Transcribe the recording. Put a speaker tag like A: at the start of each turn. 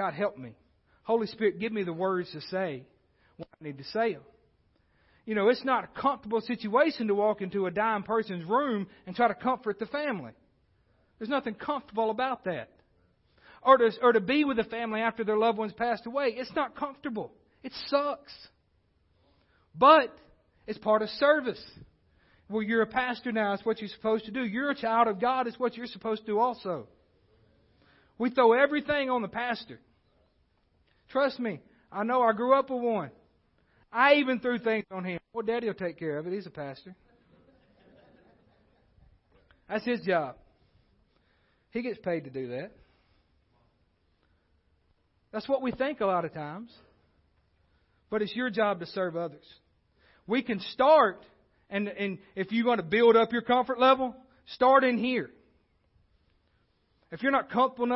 A: God, help me. Holy Spirit, give me the words to say when I need to say them. You know, it's not a comfortable situation to walk into a dying person's room and try to comfort the family. There's nothing comfortable about that. Or to, or to be with the family after their loved ones passed away. It's not comfortable. It sucks. But it's part of service. Well, you're a pastor now. It's what you're supposed to do. You're a child of God. It's what you're supposed to do also. We throw everything on the pastor. Trust me. I know I grew up with one. I even threw things on him. Well, Daddy will take care of it. He's a pastor. That's his job. He gets paid to do that. That's what we think a lot of times. But it's your job to serve others. We can start, and, and if you're going to build up your comfort level, start in here. If you're not comfortable enough